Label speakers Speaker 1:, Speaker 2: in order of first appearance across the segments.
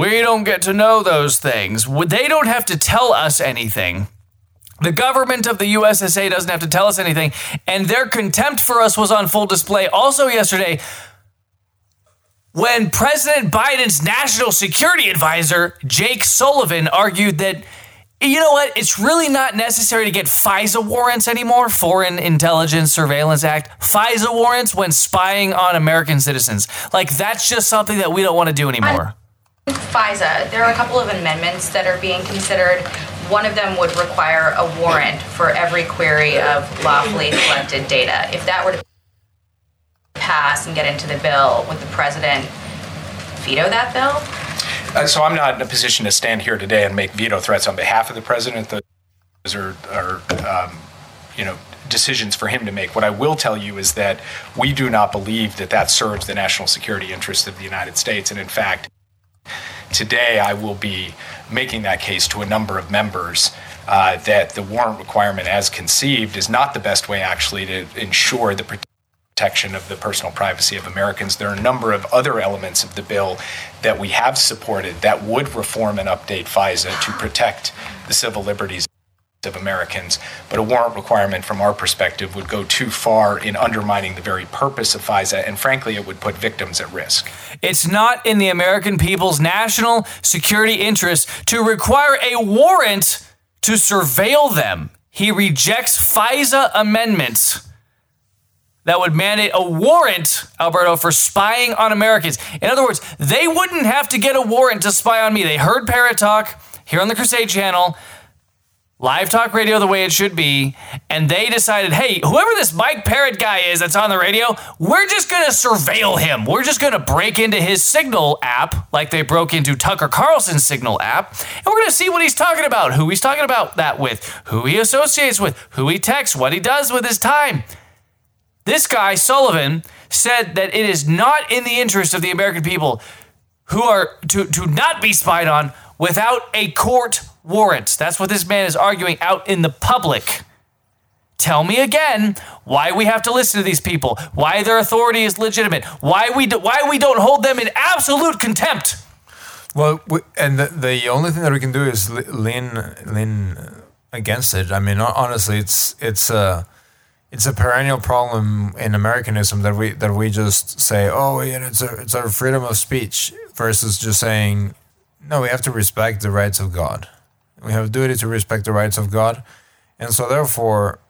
Speaker 1: We don't get to know those things. They don't have to tell us anything. The government of the USSA doesn't have to tell us anything, and their contempt for us was on full display also yesterday when President Biden's national security advisor, Jake Sullivan, argued that, you know what, it's really not necessary to get FISA warrants anymore, Foreign Intelligence Surveillance Act, FISA warrants when spying on American citizens. Like, that's just something that we don't want to do anymore.
Speaker 2: FISA, there are a couple of amendments that are being considered. One of them would require a warrant for every query of lawfully collected data. If that were to pass and get into the bill, would the president veto that bill?
Speaker 3: Uh, so I'm not in a position to stand here today and make veto threats on behalf of the president. Those are, are um, you know, decisions for him to make. What I will tell you is that we do not believe that that serves the national security interests of the United States. And in fact, today I will be making that case to a number of members uh, that the warrant requirement, as conceived, is not the best way actually to ensure the protection of the personal privacy of Americans. There are a number of other elements of the bill that we have supported that would reform and update FISA to protect the civil liberties of Americans, but a warrant requirement from our perspective would go too far in undermining the very purpose of FISA, and frankly, it would put victims at risk.
Speaker 1: It's not in the American people's national security interest to require a warrant to surveil them. He rejects FISA amendments that would mandate a warrant, Alberto, for spying on Americans. In other words, they wouldn't have to get a warrant to spy on me. They heard Parrott Talk here on the Crusade Channel, live talk radio the way it should be, and they decided, hey, whoever this Mike Parrott guy is that's on the radio, we're just going to surveil him. We're just going to break into his Signal app like they broke into Tucker Carlson's Signal app, and we're going to see what he's talking about, who he's talking about that with, who he associates with, who he texts, what he does with his time. This guy, Sullivan, said that it is not in the interest of the American people who are to, to not be spied on without a court warrant. That's what this man is arguing out in the public. Tell me again why we have to listen to these people, why their authority is legitimate, why we do, why we don't hold them in absolute contempt.
Speaker 4: Well, we, and the, the only thing that we can do is lean lean against it. I mean, honestly, it's it's uh it's a perennial problem in Americanism that we that we just say, oh, it's a, it's our freedom of speech, versus just saying, no, we have to respect the rights of God. We have a duty to respect the rights of God, and so therefore,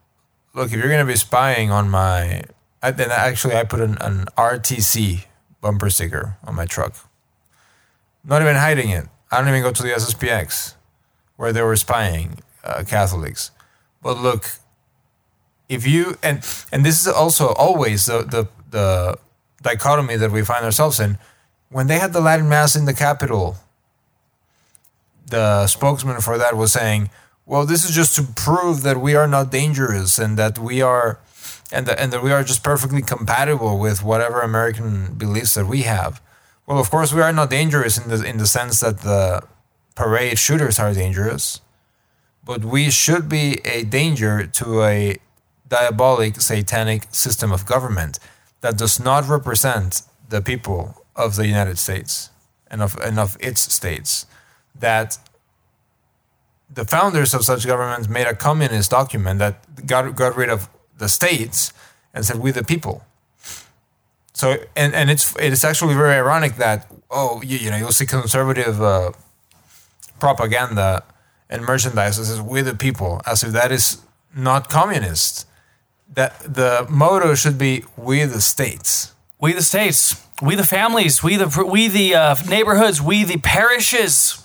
Speaker 4: look, if you're going to be spying on my, I, then actually I put an, an RTC bumper sticker on my truck. Not even hiding it. I don't even go to the SSPX, where they were spying uh, Catholics. But look, if you and and this is also always the the the dichotomy that we find ourselves in when they had the Latin mass in the Capitol the spokesman for that was saying well this is just to prove that we are not dangerous and that we are and that, and that we are just perfectly compatible with whatever American beliefs that we have well of course we are not dangerous in the in the sense that the parade shooters are dangerous but we should be a danger to a diabolic, satanic system of government that does not represent the people of the United States and of, and of its states. That the founders of such governments made a communist document that got, got rid of the states and said, We the people. So, and, and it's, it's actually very ironic that, oh, you, you know, you'll see conservative uh, propaganda and merchandise that says, We the people, as if that is not communist that the motto should be "We the states."
Speaker 1: We the states. We the families. We the we the uh, neighborhoods. We the parishes.